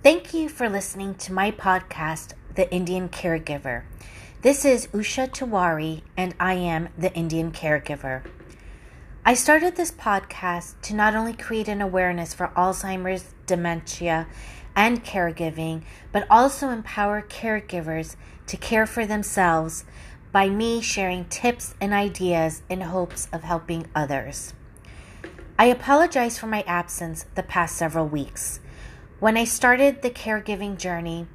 Thank you for listening to my podcast, The Indian Caregiver. This is Usha Tiwari, and I am the Indian Caregiver. I started this podcast to not only create an awareness for Alzheimer's, dementia, and caregiving, but also empower caregivers to care for themselves by me sharing tips and ideas in hopes of helping others. I apologize for my absence the past several weeks. When I started the caregiving journey,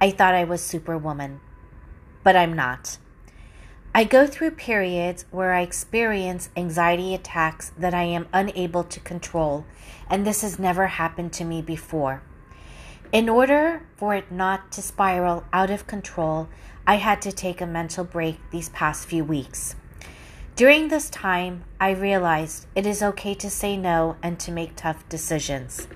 I thought I was superwoman, but I'm not. I go through periods where I experience anxiety attacks that I am unable to control, and this has never happened to me before. In order for it not to spiral out of control, I had to take a mental break these past few weeks. During this time, I realized it is okay to say no and to make tough decisions.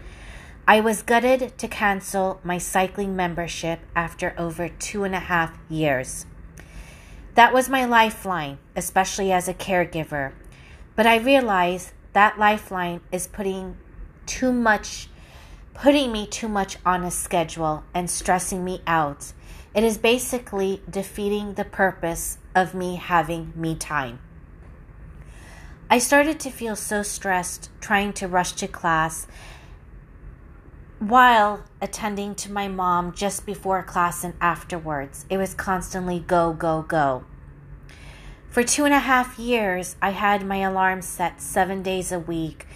I was gutted to cancel my cycling membership after over two and a half years. That was my lifeline, especially as a caregiver. But I realized that lifeline is putting too much putting me too much on a schedule and stressing me out. It is basically defeating the purpose of me having me time. I started to feel so stressed trying to rush to class while attending to my mom just before class and afterwards. It was constantly go, go, go. For two and a half years, I had my alarm set seven days a week,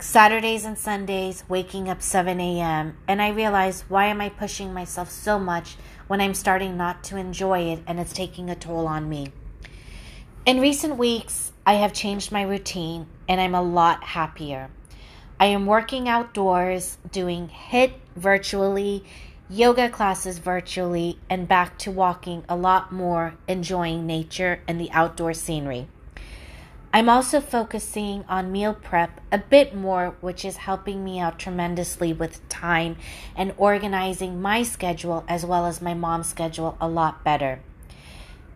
Saturdays and Sundays, waking up 7 a.m. And I realized, why am I pushing myself so much when I'm starting not to enjoy it and it's taking a toll on me? In recent weeks, I have changed my routine and I'm a lot happier. I am working outdoors, doing HIIT virtually, yoga classes virtually, and back to walking a lot more, enjoying nature and the outdoor scenery. I'm also focusing on meal prep a bit more, which is helping me out tremendously with time and organizing my schedule as well as my mom's schedule a lot better.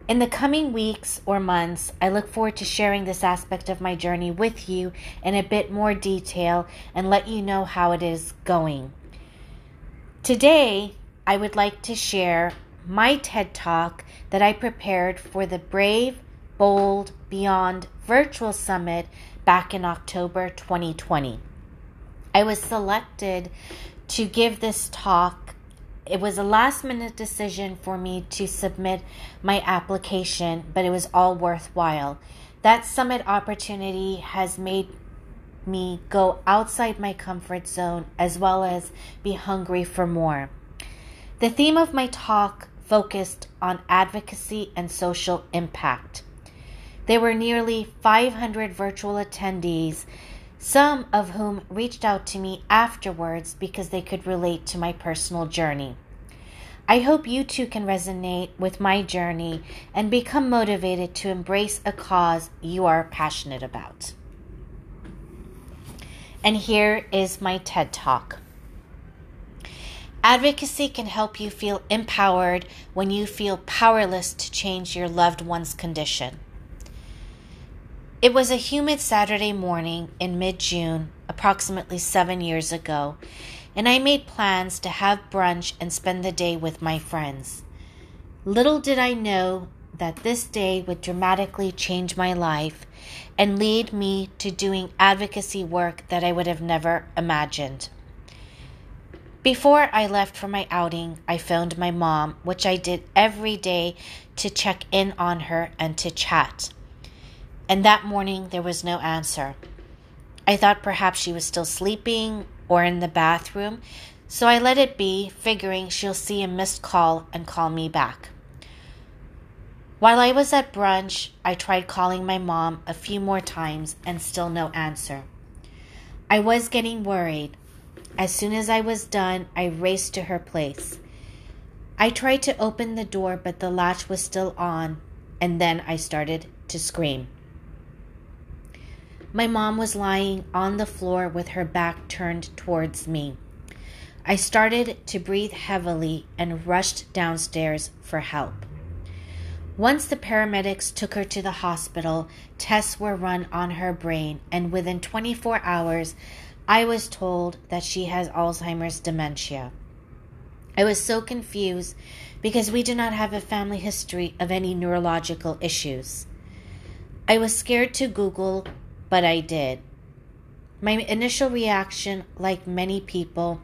In the coming weeks or months, I look forward to sharing this aspect of my journey with you in a bit more detail and let you know how it is going. Today, I would like to share my TED Talk that I prepared for the Brave, Bold, Beyond Virtual Summit back in October 2020. I was selected to give this talk it was a last minute decision for me to submit my application, but it was all worthwhile. That summit opportunity has made me go outside my comfort zone as well as be hungry for more. The theme of my talk focused on advocacy and social impact. There were nearly 500 virtual attendees some of whom reached out to me afterwards because they could relate to my personal journey. I hope you too can resonate with my journey and become motivated to embrace a cause you are passionate about. And here is my TED Talk. Advocacy can help you feel empowered when you feel powerless to change your loved one's condition. It was a humid Saturday morning in mid June, approximately seven years ago, and I made plans to have brunch and spend the day with my friends. Little did I know that this day would dramatically change my life and lead me to doing advocacy work that I would have never imagined. Before I left for my outing, I phoned my mom, which I did every day to check in on her and to chat and that morning there was no answer. I thought perhaps she was still sleeping or in the bathroom, so I let it be, figuring she'll see a missed call and call me back. While I was at brunch, I tried calling my mom a few more times and still no answer. I was getting worried. As soon as I was done, I raced to her place. I tried to open the door, but the latch was still on, and then I started to scream. My mom was lying on the floor with her back turned towards me. I started to breathe heavily and rushed downstairs for help. Once the paramedics took her to the hospital, tests were run on her brain, and within 24 hours, I was told that she has Alzheimer's dementia. I was so confused because we do not have a family history of any neurological issues. I was scared to Google, but I did. My initial reaction, like many people,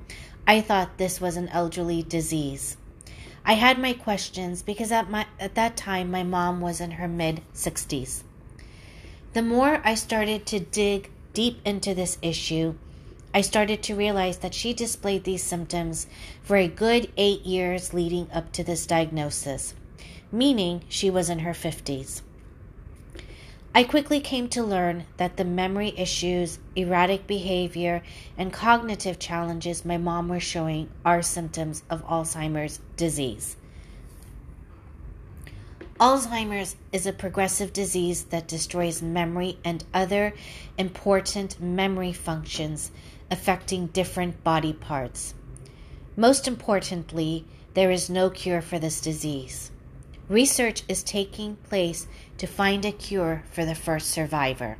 I thought this was an elderly disease. I had my questions because at, my, at that time my mom was in her mid 60s. The more I started to dig deep into this issue, I started to realize that she displayed these symptoms for a good eight years leading up to this diagnosis, meaning she was in her 50s. I quickly came to learn that the memory issues, erratic behavior, and cognitive challenges my mom was showing are symptoms of Alzheimer's disease. Alzheimer's is a progressive disease that destroys memory and other important memory functions affecting different body parts. Most importantly, there is no cure for this disease. Research is taking place to find a cure for the first survivor.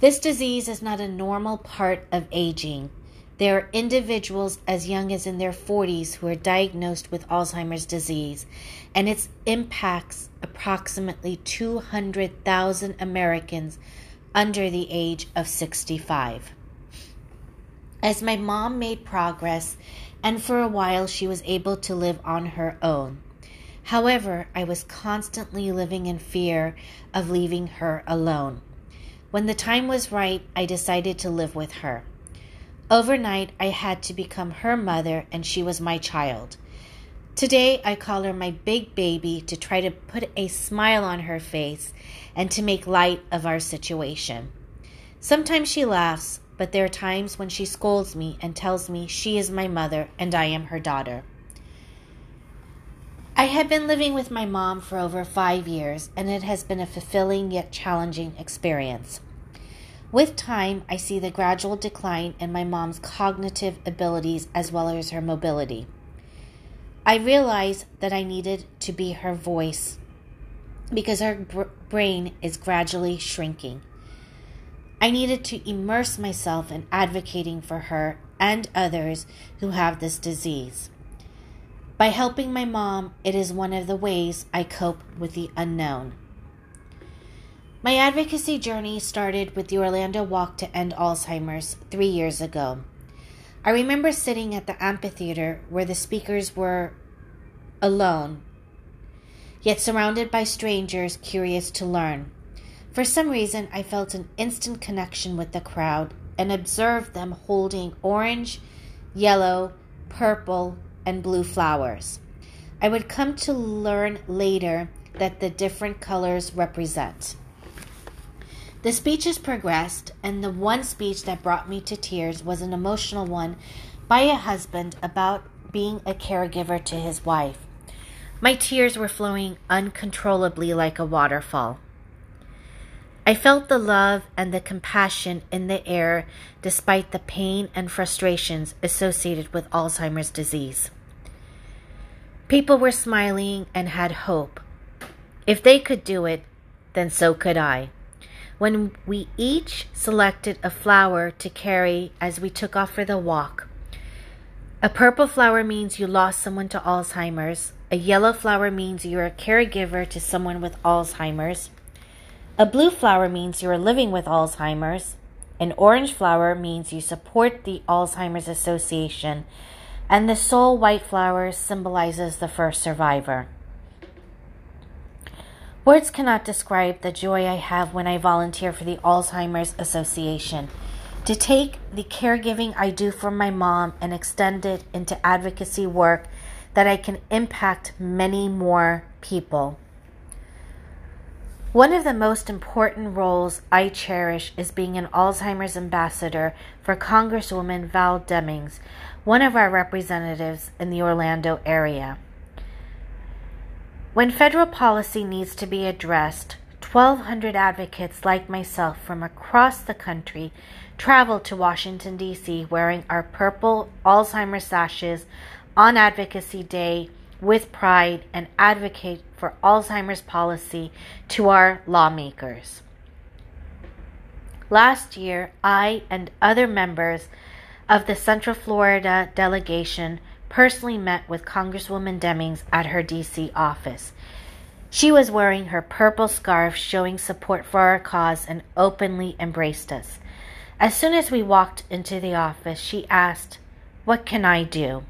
This disease is not a normal part of aging. There are individuals as young as in their 40s who are diagnosed with Alzheimer's disease, and it impacts approximately 200,000 Americans under the age of 65. As my mom made progress, and for a while she was able to live on her own, However, I was constantly living in fear of leaving her alone. When the time was right, I decided to live with her. Overnight, I had to become her mother, and she was my child. Today, I call her my big baby to try to put a smile on her face and to make light of our situation. Sometimes she laughs, but there are times when she scolds me and tells me she is my mother and I am her daughter. I had been living with my mom for over five years, and it has been a fulfilling yet challenging experience. With time, I see the gradual decline in my mom's cognitive abilities as well as her mobility. I realized that I needed to be her voice because her br- brain is gradually shrinking. I needed to immerse myself in advocating for her and others who have this disease. By helping my mom, it is one of the ways I cope with the unknown. My advocacy journey started with the Orlando Walk to End Alzheimer's three years ago. I remember sitting at the amphitheater where the speakers were alone, yet surrounded by strangers curious to learn. For some reason, I felt an instant connection with the crowd and observed them holding orange, yellow, purple, and blue flowers. I would come to learn later that the different colors represent. The speeches progressed, and the one speech that brought me to tears was an emotional one by a husband about being a caregiver to his wife. My tears were flowing uncontrollably like a waterfall. I felt the love and the compassion in the air despite the pain and frustrations associated with Alzheimer's disease. People were smiling and had hope. If they could do it, then so could I. When we each selected a flower to carry as we took off for the walk, a purple flower means you lost someone to Alzheimer's. A yellow flower means you're a caregiver to someone with Alzheimer's. A blue flower means you are living with Alzheimer's. An orange flower means you support the Alzheimer's Association. And the sole white flower symbolizes the first survivor. Words cannot describe the joy I have when I volunteer for the Alzheimer's Association. To take the caregiving I do for my mom and extend it into advocacy work that I can impact many more people. One of the most important roles I cherish is being an Alzheimer's ambassador for Congresswoman Val Demings, one of our representatives in the Orlando area. When federal policy needs to be addressed, 1,200 advocates like myself from across the country travel to Washington, D.C., wearing our purple Alzheimer's sashes on Advocacy Day with pride and advocate for Alzheimer's policy to our lawmakers. Last year, I and other members of the Central Florida delegation personally met with Congresswoman Demings at her DC office. She was wearing her purple scarf showing support for our cause and openly embraced us. As soon as we walked into the office, she asked, What can I do?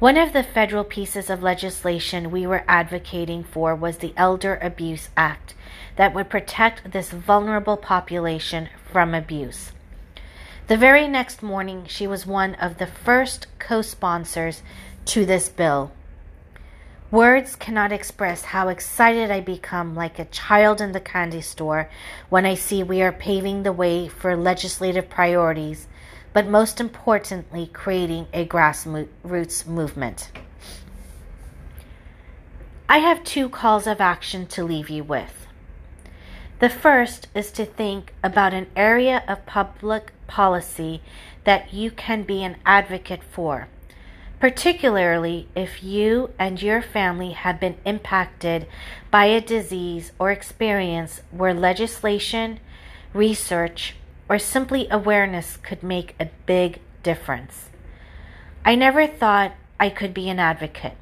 One of the federal pieces of legislation we were advocating for was the Elder Abuse Act that would protect this vulnerable population from abuse. The very next morning, she was one of the first co sponsors to this bill. Words cannot express how excited I become like a child in the candy store when I see we are paving the way for legislative priorities but most importantly, creating a grassroots movement. I have two calls of action to leave you with. The first is to think about an area of public policy that you can be an advocate for, particularly if you and your family have been impacted by a disease or experience where legislation, research, or simply awareness could make a big difference. I never thought I could be an advocate.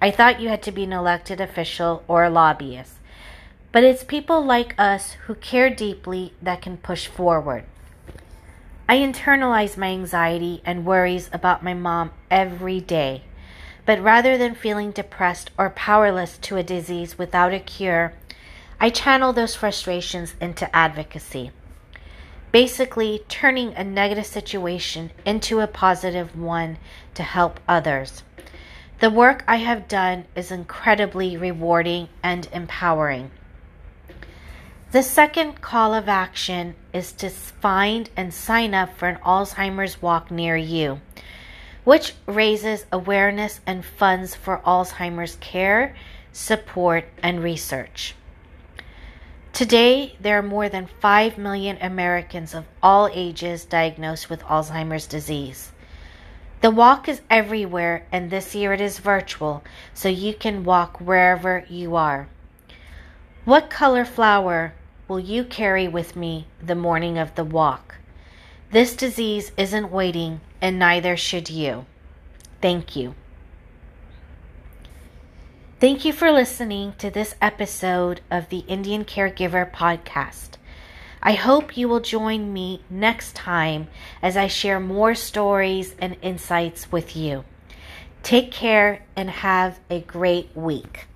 I thought you had to be an elected official or a lobbyist. But it's people like us who care deeply that can push forward. I internalize my anxiety and worries about my mom every day. But rather than feeling depressed or powerless to a disease without a cure, I channel those frustrations into advocacy basically turning a negative situation into a positive one to help others. The work I have done is incredibly rewarding and empowering. The second call of action is to find and sign up for an Alzheimer's walk near you, which raises awareness and funds for Alzheimer's care, support, and research. Today, there are more than 5 million Americans of all ages diagnosed with Alzheimer's disease. The walk is everywhere, and this year it is virtual, so you can walk wherever you are. What color flower will you carry with me the morning of the walk? This disease isn't waiting, and neither should you. Thank you. Thank you for listening to this episode of the Indian Caregiver Podcast. I hope you will join me next time as I share more stories and insights with you. Take care and have a great week.